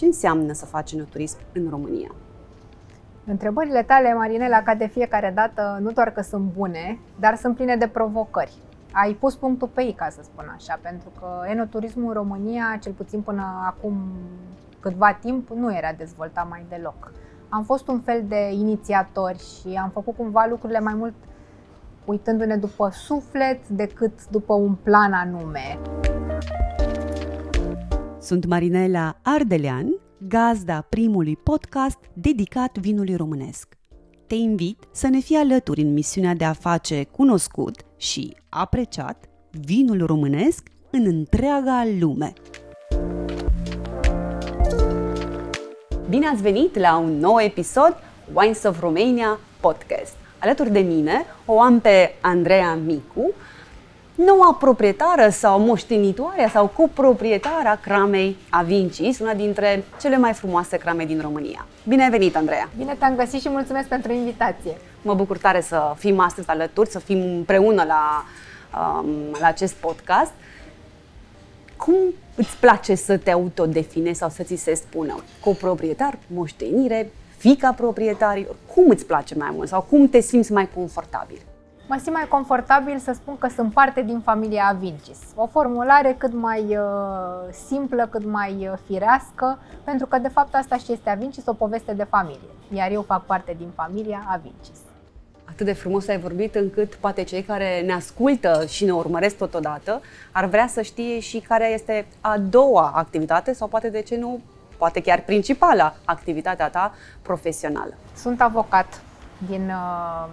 ce înseamnă să faci turism în România? Întrebările tale, Marinela, ca de fiecare dată, nu doar că sunt bune, dar sunt pline de provocări. Ai pus punctul pe ei, ca să spun așa, pentru că enoturismul în România, cel puțin până acum câtva timp, nu era dezvoltat mai deloc. Am fost un fel de inițiatori și am făcut cumva lucrurile mai mult uitându-ne după suflet decât după un plan anume. Sunt Marinela Ardelean, gazda primului podcast dedicat vinului românesc. Te invit să ne fii alături în misiunea de a face cunoscut și apreciat vinul românesc în întreaga lume. Bine ați venit la un nou episod Wines of Romania podcast. Alături de mine o am pe Andreea Micu, noua proprietară sau moștenitoare sau coproprietara cramei Avincis, una dintre cele mai frumoase crame din România. Bine ai venit, Andreea! Bine te-am găsit și mulțumesc pentru invitație! Mă bucur tare să fim astăzi alături, să fim împreună la, um, la acest podcast. Cum îți place să te autodefinezi sau să ți se spună coproprietar, moștenire, fica proprietarilor? Cum îți place mai mult sau cum te simți mai confortabil? Mă simt mai confortabil să spun că sunt parte din familia Avincis. O formulare cât mai uh, simplă, cât mai uh, firească, pentru că de fapt asta și este Avincis, o poveste de familie. Iar eu fac parte din familia Avincis. Atât de frumos ai vorbit încât poate cei care ne ascultă și ne urmăresc totodată ar vrea să știe și care este a doua activitate sau poate de ce nu poate chiar principala activitatea ta profesională. Sunt avocat din, uh,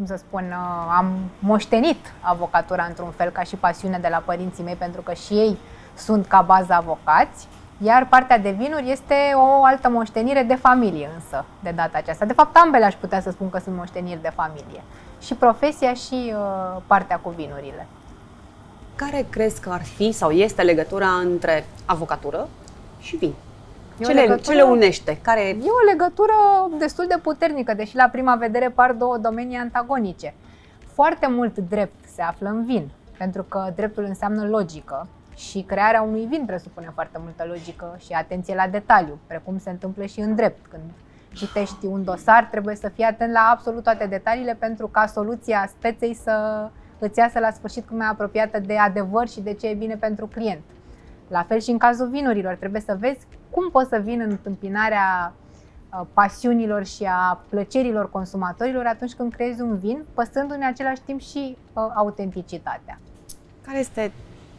cum să spun, uh, am moștenit avocatura într-un fel ca și pasiune de la părinții mei pentru că și ei sunt ca bază avocați. Iar partea de vinuri este o altă moștenire de familie însă, de data aceasta. De fapt, ambele aș putea să spun că sunt moșteniri de familie. Și profesia și uh, partea cu vinurile. Care crezi că ar fi sau este legătura între avocatură și vin. Ce le, ce le unește? Care... E o legătură destul de puternică, deși la prima vedere par două domenii antagonice. Foarte mult drept se află în vin, pentru că dreptul înseamnă logică și crearea unui vin presupune foarte multă logică și atenție la detaliu, precum se întâmplă și în drept. Când citești un dosar, trebuie să fii atent la absolut toate detaliile pentru ca soluția speței să îți iasă la sfârșit cum e apropiată de adevăr și de ce e bine pentru client. La fel și în cazul vinurilor, trebuie să vezi cum poți să vin în întâmpinarea uh, pasiunilor și a plăcerilor consumatorilor atunci când creezi un vin, păstrându în același timp și uh, autenticitatea. Care este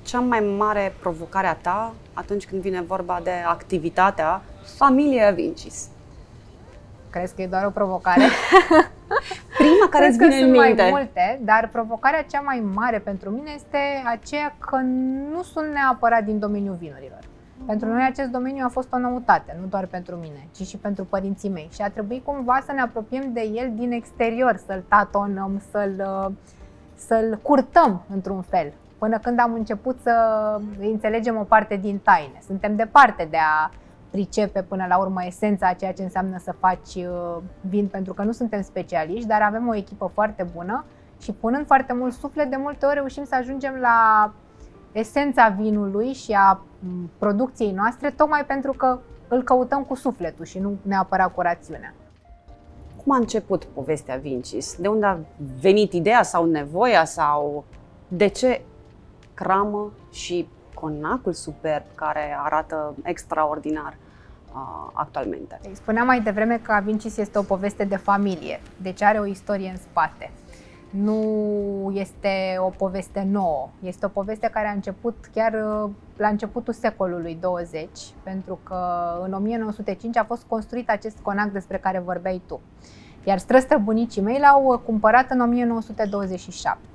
cea mai mare provocare a ta atunci când vine vorba de activitatea Familia Vincis? Crezi că e doar o provocare? Prima care îți vine în minte. mai multe, dar provocarea cea mai mare pentru mine este aceea că nu sunt neapărat din domeniul vinurilor. Pentru noi acest domeniu a fost o noutate, nu doar pentru mine, ci și pentru părinții mei. Și a trebuit cumva să ne apropiem de el din exterior, să-l tatonăm, să-l, să-l curtăm într-un fel, până când am început să înțelegem o parte din taine. Suntem departe de a pricepe până la urmă esența a ceea ce înseamnă să faci uh, vin, pentru că nu suntem specialiști, dar avem o echipă foarte bună și punând foarte mult suflet, de multe ori reușim să ajungem la esența vinului și a producției noastre, tocmai pentru că îl căutăm cu sufletul și nu neapărat cu rațiunea. Cum a început povestea Vincis? De unde a venit ideea sau nevoia sau de ce cramă și conacul superb care arată extraordinar uh, actualmente. Spuneam mai devreme că Avincis este o poveste de familie, deci are o istorie în spate. Nu este o poveste nouă, este o poveste care a început chiar uh, la începutul secolului 20, pentru că în 1905 a fost construit acest conac despre care vorbeai tu. Iar străstrăbunicii mei l-au cumpărat în 1927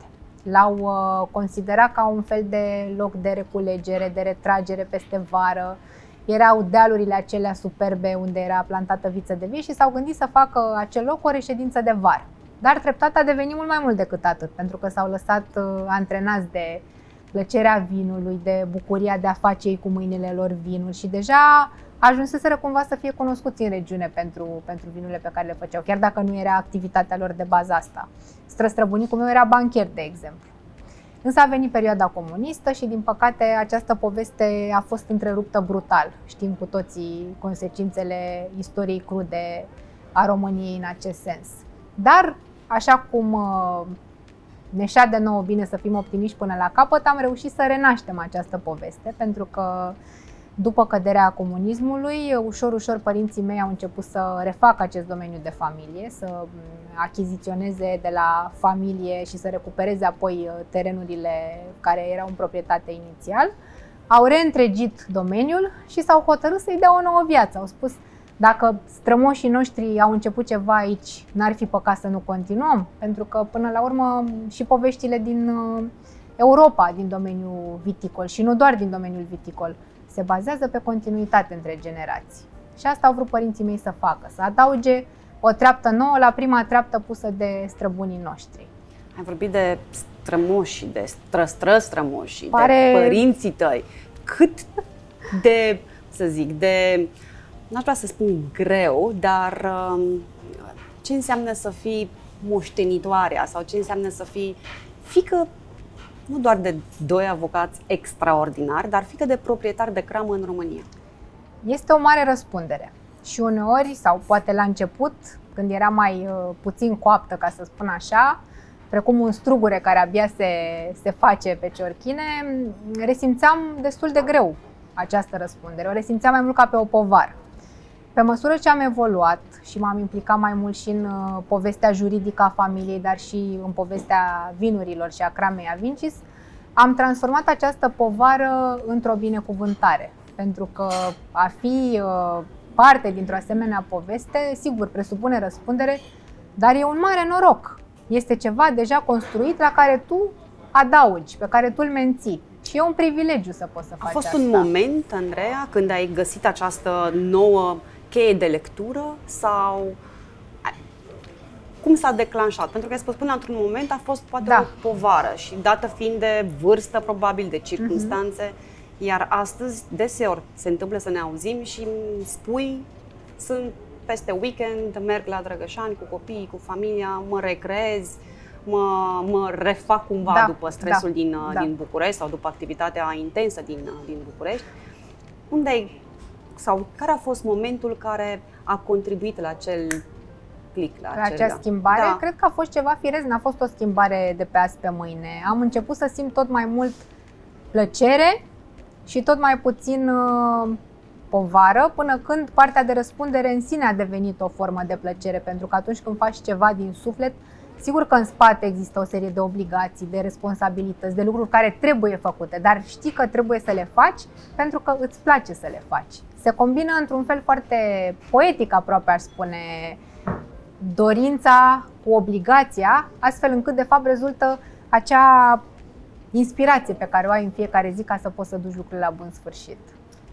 l-au uh, considerat ca un fel de loc de reculegere, de retragere peste vară. Erau dealurile acelea superbe unde era plantată viță de vie și s-au gândit să facă acel loc o reședință de vară. Dar treptat a devenit mult mai mult decât atât, pentru că s-au lăsat uh, antrenați de plăcerea vinului, de bucuria de a face ei cu mâinile lor vinul și deja ajunseseră cumva să fie cunoscuți în regiune pentru, pentru vinurile pe care le făceau, chiar dacă nu era activitatea lor de bază asta. Străstrăbunicul meu era bancher, de exemplu. Însă a venit perioada comunistă și, din păcate, această poveste a fost întreruptă brutal. Știm cu toții consecințele istoriei crude a României în acest sens. Dar, așa cum uh, ne de nouă bine să fim optimiști până la capăt, am reușit să renaștem această poveste, pentru că după căderea comunismului, ușor, ușor părinții mei au început să refacă acest domeniu de familie, să mm, achiziționeze de la familie și să recupereze apoi uh, terenurile care erau în proprietate inițial. Au reîntregit domeniul și s-au hotărât să-i dea o nouă viață. Au spus, dacă strămoșii noștri au început ceva aici, n-ar fi păcat să nu continuăm, pentru că până la urmă și poveștile din uh, Europa, din domeniul viticol și nu doar din domeniul viticol, se bazează pe continuitate între generații. Și asta au vrut părinții mei să facă, să adauge o treaptă nouă la prima treaptă pusă de străbunii noștri. Ai vorbit de strămoși, de stră strămoși, Pare... de părinții tăi. Cât de, să zic, de, n-aș vrea să spun greu, dar um, ce înseamnă să fii moștenitoarea sau ce înseamnă să fii fică nu doar de doi avocați extraordinari, dar fică de proprietari de cramă în România? Este o mare răspundere. Și uneori, sau poate la început, când era mai uh, puțin coaptă, ca să spun așa, precum un strugure care abia se, se face pe ciorchine, resimțeam destul de greu această răspundere. O resimțeam mai mult ca pe o povară. Pe măsură ce am evoluat și m-am implicat mai mult și în uh, povestea juridică a familiei, dar și în povestea vinurilor și a cramei Avincis, am transformat această povară într-o binecuvântare. Pentru că a fi uh, parte dintr-o asemenea poveste, sigur, presupune răspundere, dar e un mare noroc. Este ceva deja construit la care tu adaugi, pe care tu îl menții. Și e un privilegiu să poți să faci asta. A fost asta. un moment, Andreea, când ai găsit această nouă cheie de lectură sau cum s-a declanșat? Pentru că ai spus până într-un moment a fost poate da. o povară și dată fiind de vârstă probabil, de circunstanțe, mm-hmm. iar astăzi deseori se întâmplă să ne auzim și îmi spui sunt peste weekend, merg la Drăgășani cu copiii, cu familia, mă recreez, mă, mă refac cumva da, după stresul da, din, da. din București sau după activitatea intensă din, din București. Unde ai sau care a fost momentul care a contribuit la acel click, la, la acel, acea schimbare? Da. Cred că a fost ceva firez, n-a fost o schimbare de pe azi pe mâine. Am început să simt tot mai mult plăcere și tot mai puțin uh, povară, până când partea de răspundere în sine a devenit o formă de plăcere, pentru că atunci când faci ceva din suflet, Sigur că în spate există o serie de obligații, de responsabilități, de lucruri care trebuie făcute, dar știi că trebuie să le faci pentru că îți place să le faci. Se combină într-un fel foarte poetic, aproape aș spune, dorința cu obligația, astfel încât de fapt rezultă acea inspirație pe care o ai în fiecare zi ca să poți să duci lucrurile la bun sfârșit.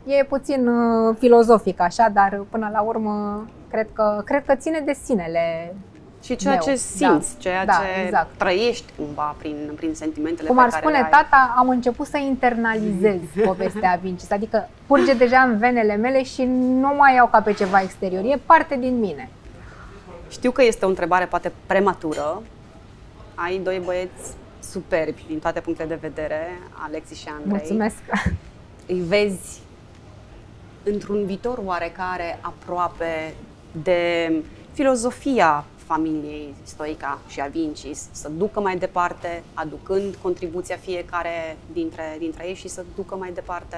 E puțin uh, filozofic așa, dar până la urmă cred că, cred că ține de sinele și ceea meu. ce simți, da, ceea da, ce exact. trăiești cumva prin, prin sentimentele Cum pe ar care spune tata, am început să internalizez povestea Vincis, adică curge deja în venele mele și nu mai iau ca pe ceva exterior, e parte din mine. Știu că este o întrebare poate prematură, ai doi băieți superbi din toate punctele de vedere, Alexis și Andrei. Mulțumesc! Îi vezi într-un viitor oarecare aproape de filozofia familiei Stoica și a Vincis să ducă mai departe, aducând contribuția fiecare dintre, dintre ei și să ducă mai departe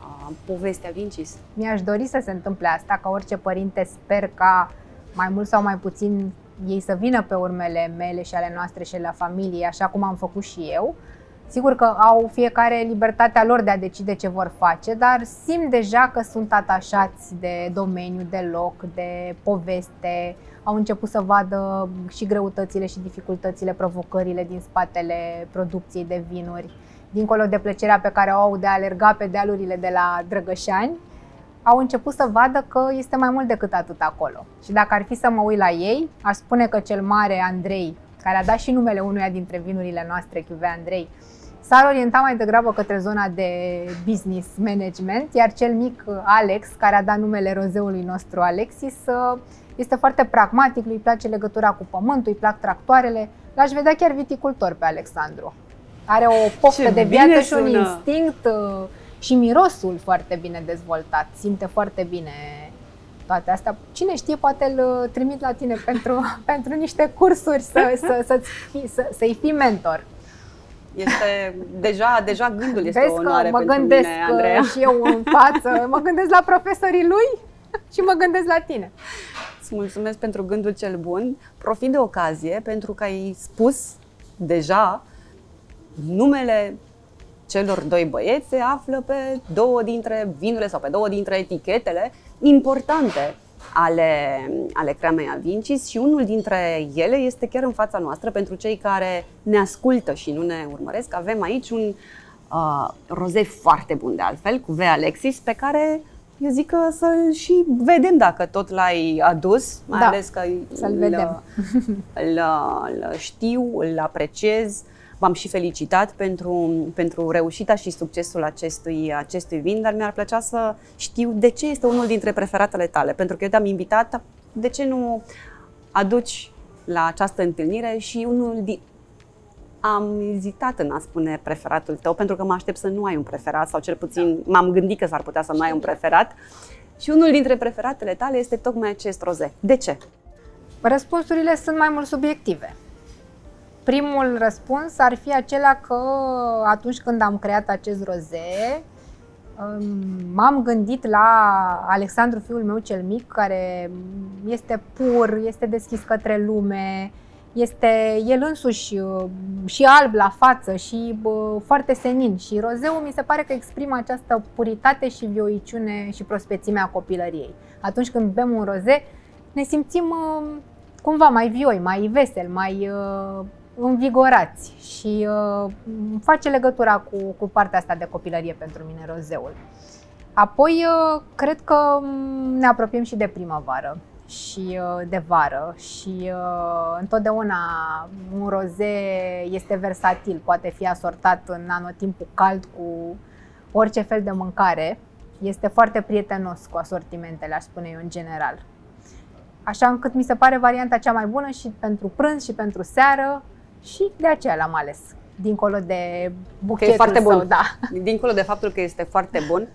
uh, povestea Vincis. Mi-aș dori să se întâmple asta, ca orice părinte sper ca mai mult sau mai puțin ei să vină pe urmele mele și ale noastre și la familie, așa cum am făcut și eu. Sigur că au fiecare libertatea lor de a decide ce vor face, dar simt deja că sunt atașați de domeniu, de loc, de poveste, au început să vadă și greutățile și dificultățile, provocările din spatele producției de vinuri. Dincolo de plăcerea pe care o au de a alerga pe dealurile de la Drăgășani, au început să vadă că este mai mult decât atât acolo. Și dacă ar fi să mă uit la ei, aș spune că cel mare Andrei, care a dat și numele unuia dintre vinurile noastre, Chiuve Andrei, s-ar orienta mai degrabă către zona de business management, iar cel mic Alex, care a dat numele rozeului nostru Alexis, este foarte pragmatic, îi place legătura cu pământul, îi plac tractoarele. L-aș vedea chiar viticultor pe Alexandru. Are o poftă Ce de bine viață și un sună! instinct uh, și mirosul foarte bine dezvoltat. Simte foarte bine toate astea. Cine știe, poate îl uh, trimit la tine pentru, pentru niște cursuri să, să, să-ți fi, să, să-i fii mentor. Este deja, deja gândul este Vezi o că onoare mă pentru gândesc mine, uh, Andreea. și eu în față, mă gândesc la profesorii lui și mă gândesc la tine. Îți mulțumesc pentru gândul cel bun. Profit de ocazie pentru că ai spus deja numele celor doi băieți se află pe două dintre vinurile sau pe două dintre etichetele importante ale, ale Cremei Avincis și unul dintre ele este chiar în fața noastră pentru cei care ne ascultă și nu ne urmăresc. Avem aici un uh, roze foarte bun de altfel, cu V Alexis, pe care eu zic că să-l și vedem dacă tot l-ai adus, mai Da, ales că să-l îl- vedem. îl, îl știu, îl apreciez. V-am și felicitat pentru, pentru reușita și succesul acestui, acestui vin, dar mi-ar plăcea să știu de ce este unul dintre preferatele tale. Pentru că eu te-am invitat, de ce nu aduci la această întâlnire și unul din... Am ezitat în a spune preferatul tău, pentru că mă aștept să nu ai un preferat, sau cel puțin m-am gândit că s-ar putea să nu ai un preferat. Și unul dintre preferatele tale este tocmai acest roze. De ce? Răspunsurile sunt mai mult subiective. Primul răspuns ar fi acela că atunci când am creat acest roze, um, m-am gândit la Alexandru, fiul meu cel mic, care este pur, este deschis către lume, este el însuși uh, și alb la față și bă, foarte senin. Și rozeul mi se pare că exprimă această puritate și vioiciune și prospețimea copilăriei. Atunci când bem un roze, ne simțim uh, cumva mai vioi, mai vesel, mai uh, învigorați și uh, face legătura cu, cu partea asta de copilărie pentru mine, rozeul. Apoi, uh, cred că mm, ne apropiem și de primăvară și uh, de vară și uh, întotdeauna un roze este versatil, poate fi asortat în anotimpul cald cu orice fel de mâncare. Este foarte prietenos cu asortimentele, aș spune eu, în general. Așa încât mi se pare varianta cea mai bună și pentru prânz și pentru seară și de aceea l-am ales. Dincolo de buchetul foarte bun. său, da. Dincolo de faptul că este foarte bun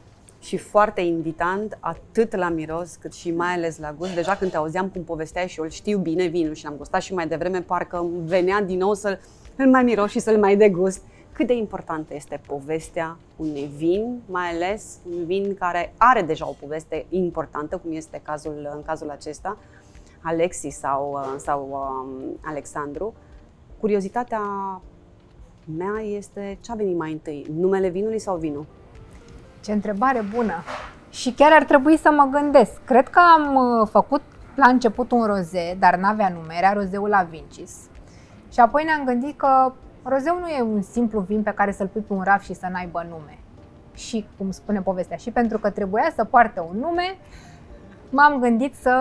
și foarte invitant, atât la miros cât și mai ales la gust. Deja când te auzeam cum povesteai și eu îl știu bine vinul și l-am gustat și mai devreme, parcă îmi venea din nou să-l îl mai miros și să-l mai degust. Cât de importantă este povestea unui vin, mai ales un vin care are deja o poveste importantă, cum este cazul, în cazul acesta, Alexis sau, sau um, Alexandru. Curiozitatea mea este ce a venit mai întâi, numele vinului sau vinul? Ce întrebare bună! Și chiar ar trebui să mă gândesc. Cred că am uh, făcut la început un roze, dar n-avea nume, era rozeul Avincis. Și apoi ne-am gândit că rozeul nu e un simplu vin pe care să-l pui pe un raf și să n-aibă nume. Și, cum spune povestea, și pentru că trebuia să poartă un nume, m-am gândit să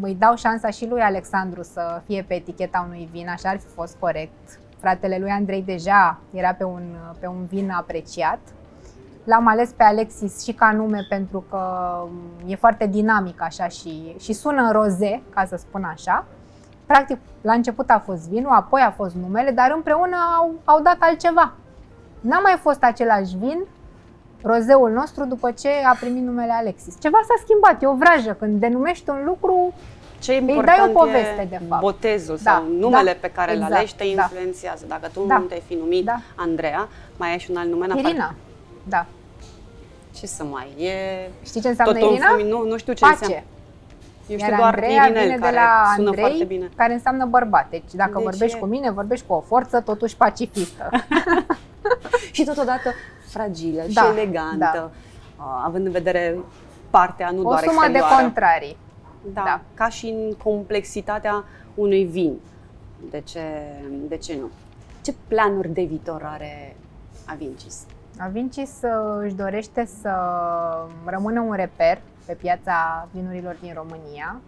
îi dau șansa și lui Alexandru să fie pe eticheta unui vin, așa ar fi fost corect. Fratele lui Andrei deja era pe un, pe un vin apreciat. L-am ales pe Alexis și ca nume pentru că e foarte dinamic așa și, și sună în roze, ca să spun așa. Practic, la început a fost vinul, apoi a fost numele, dar împreună au, au dat altceva. N-a mai fost același vin, rozeul nostru, după ce a primit numele Alexis. Ceva s-a schimbat, e o vrajă. Când denumești un lucru, Ce dai o important poveste, e de fapt. botezul Da, sau numele da, pe care îl exact, alegi te da. influențează. Dacă tu Da. nu te-ai fi numit Da. Andreea, mai ai și un alt nume în afară. Irina. Da. Ce să mai e? Știi ce înseamnă Tot un Irina? fumi- nu, nu știu ce Pace. înseamnă. Eu știu Iar doar Andreea Irinel, vine de care la sună Andrei, foarte bine. care înseamnă bărbat. Deci dacă Deci vorbești e- cu mine, vorbești cu o forță, totuși pacifistă. Și totodată fragilă și Da, elegantă, da. uh, având în vedere partea nu o doar sumă de exterioară. contrarii. Da, Da. ca și în complexitatea unui vin. De ce, de ce nu? Ce planuri de viitor are Avincis? Avincis uh, își dorește să rămână un reper pe piața vinurilor din România,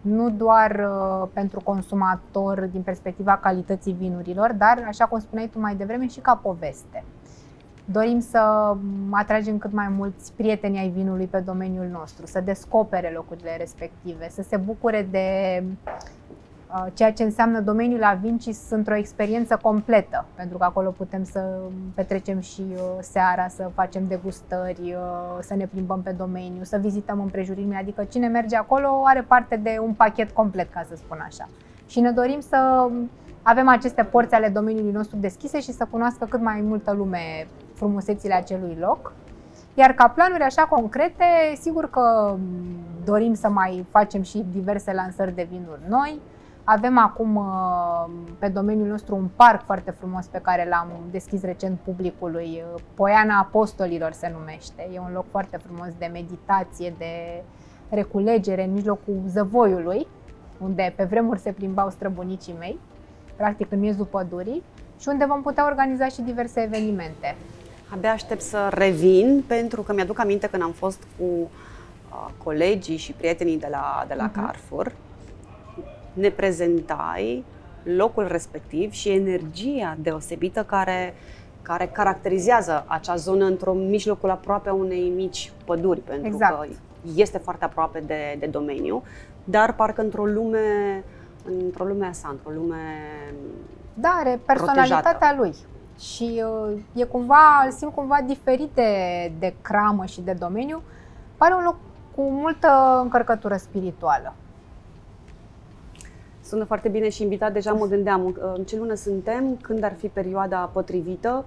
nu doar uh, pentru consumator din perspectiva calității vinurilor, dar, așa cum spuneai tu mai devreme, și ca poveste. Dorim să atragem cât mai mulți prieteni ai vinului pe domeniul nostru, să descopere locurile respective, să se bucure de Uh, ceea ce înseamnă domeniul la Vincis într-o experiență completă, pentru că acolo putem să petrecem și uh, seara, să facem degustări, uh, să ne plimbăm pe domeniu, să vizităm împrejurimile, adică cine merge acolo are parte de un pachet complet, ca să spun așa. Și ne dorim să avem aceste porți ale domeniului nostru deschise și să cunoască cât mai multă lume frumusețile acelui loc. Iar ca planuri așa concrete, sigur că dorim să mai facem și diverse lansări de vinuri noi, avem acum uh, pe domeniul nostru un parc foarte frumos pe care l-am deschis recent publicului. Uh, Poiana Apostolilor se numește. E un loc foarte frumos de meditație, de reculegere în mijlocul zăvoiului, unde pe vremuri se plimbau străbunicii mei, practic în miezul pădurii, și unde vom putea organiza și diverse evenimente. Abia aștept să revin, pentru că mi-aduc aminte când am fost cu uh, colegii și prietenii de la, de la uh-huh. Carrefour, ne prezentai locul respectiv și energia deosebită care, care caracterizează acea zonă într-un mijlocul aproape a unei mici păduri, pentru exact. că este foarte aproape de, de domeniu, dar parcă într-o lume, într-o lume a sa, într-o lume Da, are personalitatea protejată. lui și uh, e cumva, îl simt cumva diferit de, de cramă și de domeniu. Pare un loc cu multă încărcătură spirituală. Sună foarte bine și invitat deja mă gândeam în ce lună suntem, când ar fi perioada potrivită.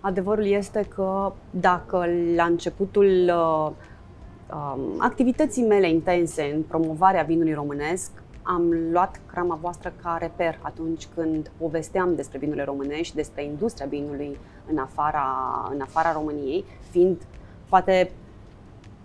Adevărul este că dacă la începutul uh, um, activității mele intense în promovarea vinului românesc, am luat crama voastră ca reper atunci când povesteam despre vinurile românești, despre industria vinului în afara, în afara României, fiind poate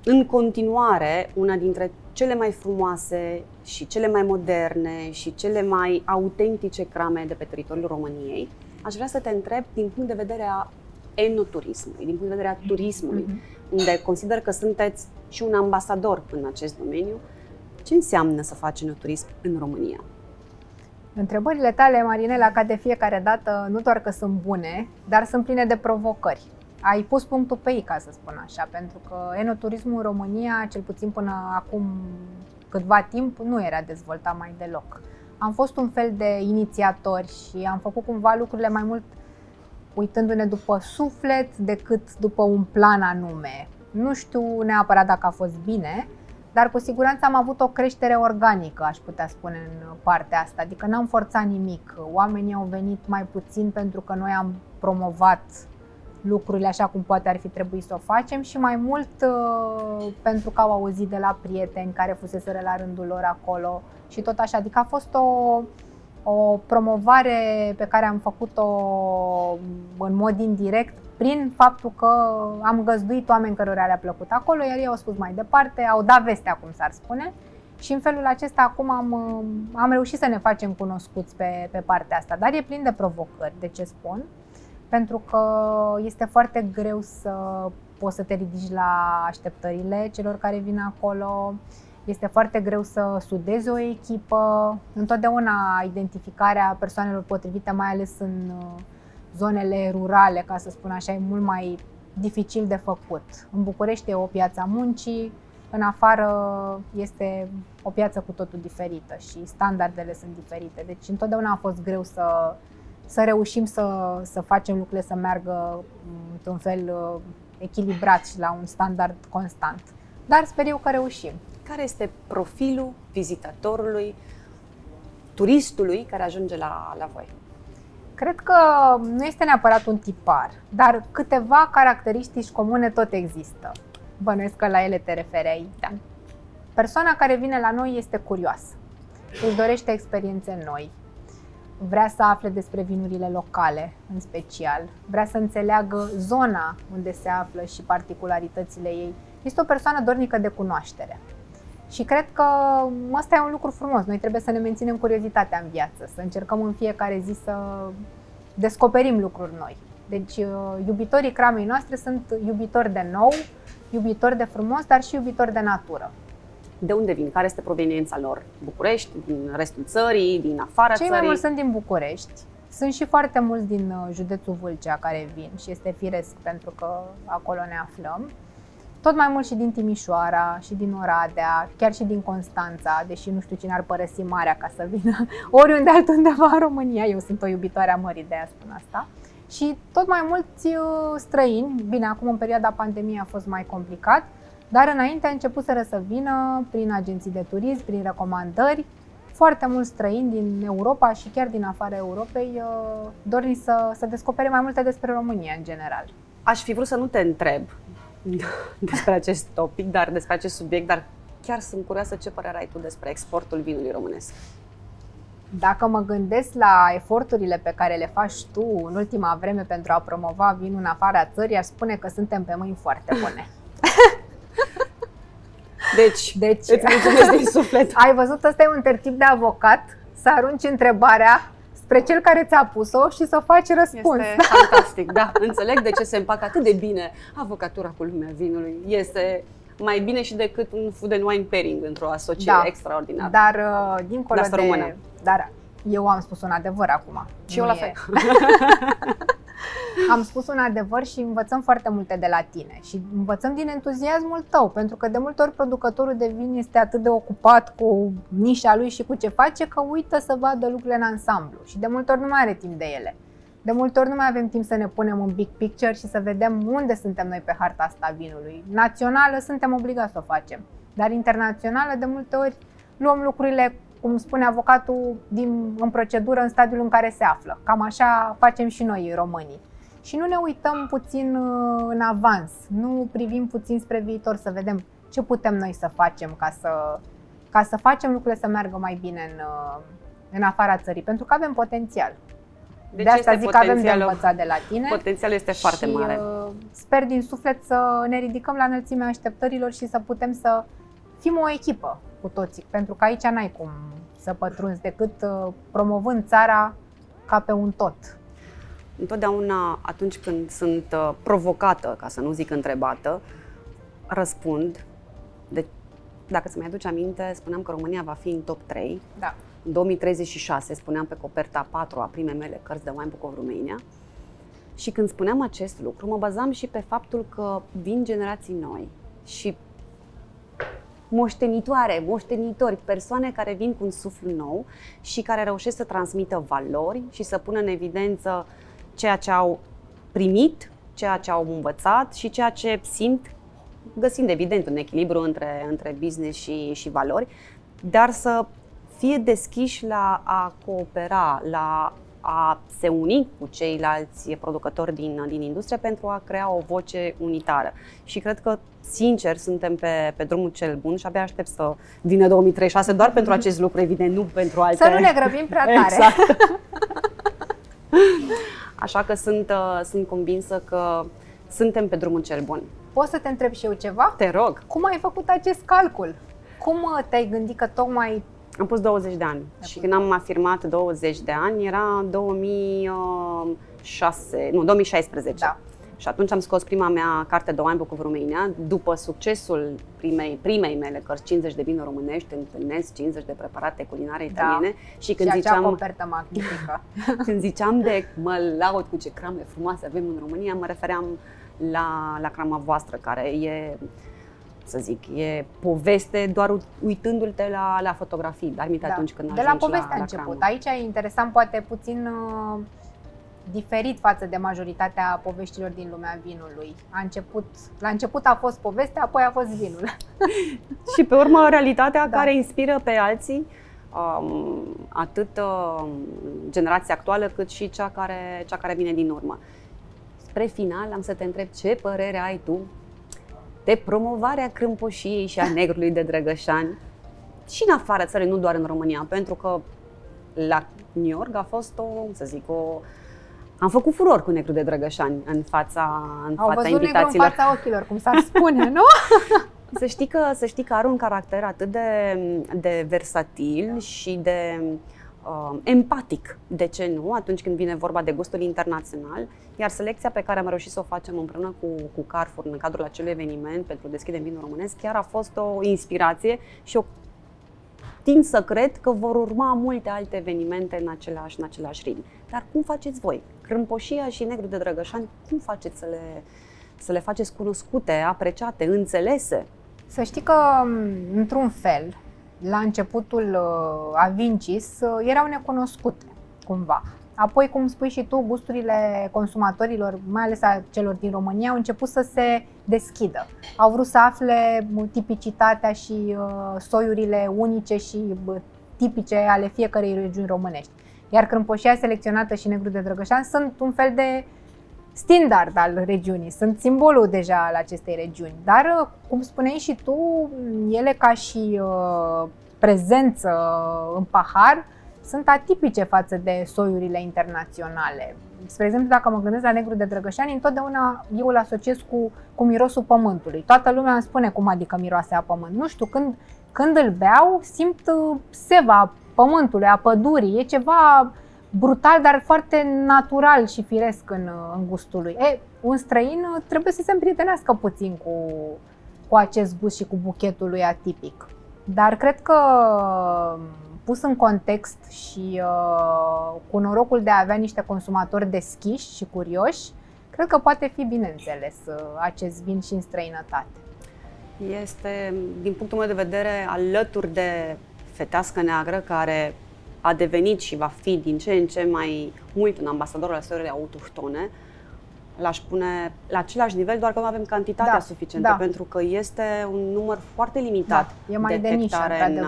în continuare una dintre cele mai frumoase și cele mai moderne și cele mai autentice crame de pe teritoriul României, aș vrea să te întreb din punct de vedere a enoturismului, din punct de vedere a turismului, mm-hmm. unde consider că sunteți și un ambasador în acest domeniu. Ce înseamnă să faci enoturism în România? Întrebările tale, Marinela, ca de fiecare dată, nu doar că sunt bune, dar sunt pline de provocări ai pus punctul pe ei, ca să spun așa, pentru că enoturismul în România, cel puțin până acum câtva timp, nu era dezvoltat mai deloc. Am fost un fel de inițiatori și am făcut cumva lucrurile mai mult uitându-ne după suflet decât după un plan anume. Nu știu neapărat dacă a fost bine, dar cu siguranță am avut o creștere organică, aș putea spune, în partea asta. Adică n-am forțat nimic. Oamenii au venit mai puțin pentru că noi am promovat lucrurile așa cum poate ar fi trebuit să o facem și mai mult uh, pentru că au auzit de la prieteni care fusese la rândul lor acolo și tot așa. Adică a fost o, o promovare pe care am făcut-o în mod indirect prin faptul că am găzduit oameni cărora le-a plăcut acolo, iar ei au spus mai departe, au dat vestea, cum s-ar spune. Și în felul acesta acum am, am reușit să ne facem cunoscuți pe, pe partea asta. Dar e plin de provocări, de ce spun pentru că este foarte greu să poți să te ridici la așteptările celor care vin acolo. Este foarte greu să sudezi o echipă. Întotdeauna identificarea persoanelor potrivite, mai ales în uh, zonele rurale, ca să spun așa, e mult mai dificil de făcut. În București e o piață a muncii, în afară este o piață cu totul diferită și standardele sunt diferite. Deci întotdeauna a fost greu să să reușim să, să facem lucrurile să meargă într-un fel uh, echilibrat și la un standard constant. Dar sper eu că reușim. Care este profilul vizitatorului, turistului care ajunge la, la voi? Cred că nu este neapărat un tipar, dar câteva caracteristici comune tot există. Bănuiesc că la ele te referi aici. Da. Persoana care vine la noi este curioasă, își dorește experiențe noi, vrea să afle despre vinurile locale în special, vrea să înțeleagă zona unde se află și particularitățile ei. Este o persoană dornică de cunoaștere. Și cred că ăsta e un lucru frumos. Noi trebuie să ne menținem curiozitatea în viață, să încercăm în fiecare zi să descoperim lucruri noi. Deci, uh, iubitorii cramei noastre sunt iubitori de nou, iubitori de frumos, dar și iubitori de natură de unde vin, care este proveniența lor? București, din restul țării, din afara Cei țării? mai mulți sunt din București. Sunt și foarte mulți din uh, județul Vâlcea care vin și este firesc pentru că acolo ne aflăm. tot mai mult și din Timișoara, și din Oradea, chiar și din Constanța, deși nu știu cine ar părăsi marea ca să vină oriunde altundeva în România. Eu sunt o iubitoare a mării, de aia spun asta. Și tot mai mulți uh, străini, bine, acum în perioada pandemiei a fost mai complicat, dar înainte a început să vină prin agenții de turism, prin recomandări, foarte mulți străini din Europa și chiar din afara Europei uh, dorni să, să descopere mai multe despre România în general. Aș fi vrut să nu te întreb despre acest topic, dar despre acest subiect, dar chiar sunt curioasă ce părere ai tu despre exportul vinului românesc. Dacă mă gândesc la eforturile pe care le faci tu în ultima vreme pentru a promova vinul în afara țării, aș spune că suntem pe mâini foarte bune. Deci, deci îți mulțumesc din suflet. Ai văzut, ăsta e un tertip de avocat, să arunci întrebarea spre cel care ți-a pus-o și să faci răspuns. Este fantastic, da. Înțeleg de ce se împacă atât de bine avocatura cu lumea vinului. Este mai bine și decât un food and wine pairing într-o asociere da. extraordinară. Dar uh, dincolo de... Română. Dar eu am spus un adevăr acum. Și eu la fel. am spus un adevăr și învățăm foarte multe de la tine și învățăm din entuziasmul tău, pentru că de multe ori producătorul de vin este atât de ocupat cu nișa lui și cu ce face că uită să vadă lucrurile în ansamblu și de multe ori nu mai are timp de ele. De multe ori nu mai avem timp să ne punem un big picture și să vedem unde suntem noi pe harta asta vinului. Națională suntem obligați să o facem, dar internațională de multe ori luăm lucrurile cum spune avocatul, din, în procedură în stadiul în care se află. Cam așa facem și noi, românii. Și nu ne uităm puțin uh, în avans, nu privim puțin spre viitor să vedem ce putem noi să facem ca să, ca să facem lucrurile să meargă mai bine în, uh, în afara țării, pentru că avem potențial. Deci de asta zic că avem de învățat de la tine. Potențialul este foarte și, mare. Uh, sper din suflet să ne ridicăm la înălțimea așteptărilor și să putem să fim o echipă cu toții, pentru că aici n-ai cum să pătrunzi decât uh, promovând țara ca pe un tot. Întotdeauna atunci când sunt uh, provocată, ca să nu zic întrebată, răspund. De, dacă să-mi aduce aminte, spuneam că România va fi în top 3. Da. În 2036 spuneam pe coperta 4 a primei mele cărți de Wine Book of Romania. Și când spuneam acest lucru, mă bazam și pe faptul că vin generații noi și moștenitoare, moștenitori, persoane care vin cu un suflu nou și care reușesc să transmită valori și să pună în evidență ceea ce au primit, ceea ce au învățat și ceea ce simt, găsind evident un echilibru între, între business și, și valori, dar să fie deschiși la a coopera, la a se uni cu ceilalți producători din, din industrie pentru a crea o voce unitară. Și cred că, sincer, suntem pe, pe drumul cel bun și abia aștept să vină 2036 doar pentru acest lucru, evident, nu pentru alte... Să nu ne grăbim prea tare. Exact. Așa că sunt, uh, sunt convinsă că suntem pe drumul cel bun. Poți să te întreb și eu ceva? Te rog. Cum ai făcut acest calcul? Cum uh, te-ai gândit că tocmai am pus 20 de ani de și când am afirmat 20 de ani era 2006, nu, 2016. Da. Și atunci am scos prima mea carte de Wine Book of Romania, după succesul primei, primei mele cărți 50 de vine românești, întâlnesc 50 de preparate culinare da. italiene da. și când și ziceam copertă magnifică. când ziceam de mă laud cu ce crame frumoase avem în România, mă refeream la, la crama voastră, care e să zic. E poveste doar uitându-te la, la fotografii, dar da. atunci când De la poveste a început. La Aici e interesant, poate puțin uh, diferit față de majoritatea poveștilor din lumea vinului. A început, la început a fost povestea, apoi a fost vinul. și pe urmă realitatea da. care inspiră pe alții, um, atât uh, generația actuală cât și cea care, cea care vine din urmă. Spre final am să te întreb ce părere ai tu de promovarea crâmpoșiei și a negrului de Drăgășani și în afara țării, nu doar în România, pentru că la New York a fost o, să zic, o am făcut furor cu negru de Drăgășani în fața, în Au fața văzut invitațiilor. în fața ochilor, cum s-ar spune, nu? să, știi că, să știi că are un caracter atât de, de versatil și de uh, empatic, de ce nu, atunci când vine vorba de gustul internațional. Iar selecția pe care am reușit să o facem împreună cu, cu Carrefour în cadrul acelui eveniment pentru Deschidem Vinul Românesc chiar a fost o inspirație și o tind să cred că vor urma multe alte evenimente în același, în același ritm. Dar cum faceți voi? Crâmpoșia și negru de drăgășani, cum faceți să le, să le faceți cunoscute, apreciate, înțelese? Să știi că, într-un fel, la începutul uh, Avincis uh, erau necunoscute, cumva. Apoi, cum spui și tu, gusturile consumatorilor, mai ales a celor din România, au început să se deschidă. Au vrut să afle tipicitatea și uh, soiurile unice și tipice ale fiecărei regiuni românești. Iar crâmpoșia selecționată și negru de Drăgășan sunt un fel de standard al regiunii, sunt simbolul deja al acestei regiuni. Dar, cum spuneai și tu, ele ca și uh, prezență în pahar sunt atipice față de soiurile internaționale. Spre exemplu, dacă mă gândesc la negru de Drăgășani, întotdeauna eu îl asociez cu, cu mirosul pământului. Toată lumea îmi spune cum adică miroase a pământ. Nu știu, când, când îl beau, simt uh, seva pământului, a pădurii. E ceva brutal, dar foarte natural și firesc în, în gustul lui. E, un străin trebuie să se împrietenească puțin cu, cu acest gust și cu buchetul lui atipic. Dar cred că pus în context și uh, cu norocul de a avea niște consumatori deschiși și curioși, cred că poate fi bine înțeles uh, acest vin și în străinătate. Este, din punctul meu de vedere, alături de fetească neagră, care a devenit și va fi din ce în ce mai mult un ambasador al sării autohtone, l-aș pune la același nivel, doar că nu avem cantitatea da, suficientă, da. pentru că este un număr foarte limitat da, e mai de, de nișă, în,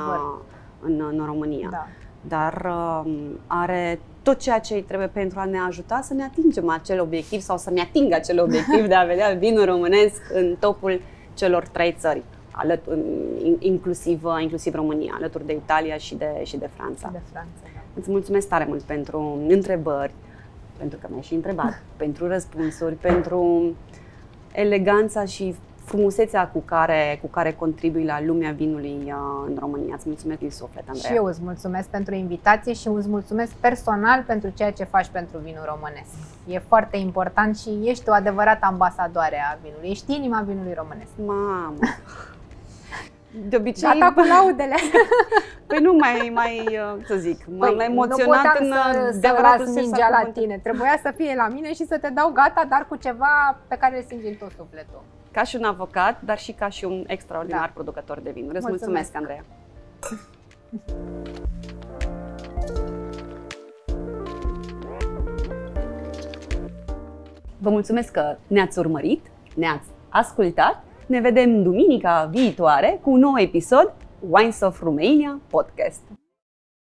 în, în România. Da. Dar um, are tot ceea ce îi trebuie pentru a ne ajuta să ne atingem acel obiectiv sau să-mi atingă acel obiectiv de a vedea vinul românesc în topul celor trei țări alăt- inclusiv, inclusiv România, alături de Italia și de, și de Franța. De Franța da. Îți mulțumesc tare mult pentru întrebări, pentru că mi-ai și întrebat, pentru răspunsuri, pentru eleganța și frumusețea cu care, cu care contribui la lumea vinului uh, în România. Îți mulțumesc din suflet, Andreea. Și eu îți mulțumesc pentru invitație și îți mulțumesc personal pentru ceea ce faci pentru vinul românesc. E foarte important și ești o adevărată ambasadoare a vinului. Ești inima vinului românesc. Mamă! de obicei... Gata cu laudele. Păi nu mai, mai uh, să zic, păi, mai emoționat în să, să las mingea la tine. Trebuia să fie la mine și să te dau gata, dar cu ceva pe care îl simți în tot sufletul. Ca și un avocat, dar și ca și un extraordinar da. producător de vinuri. Îți mulțumesc, mulțumesc Andreea. Vă mulțumesc că ne-ați urmărit, ne-ați ascultat ne vedem duminica viitoare cu un nou episod Wines of Romania Podcast.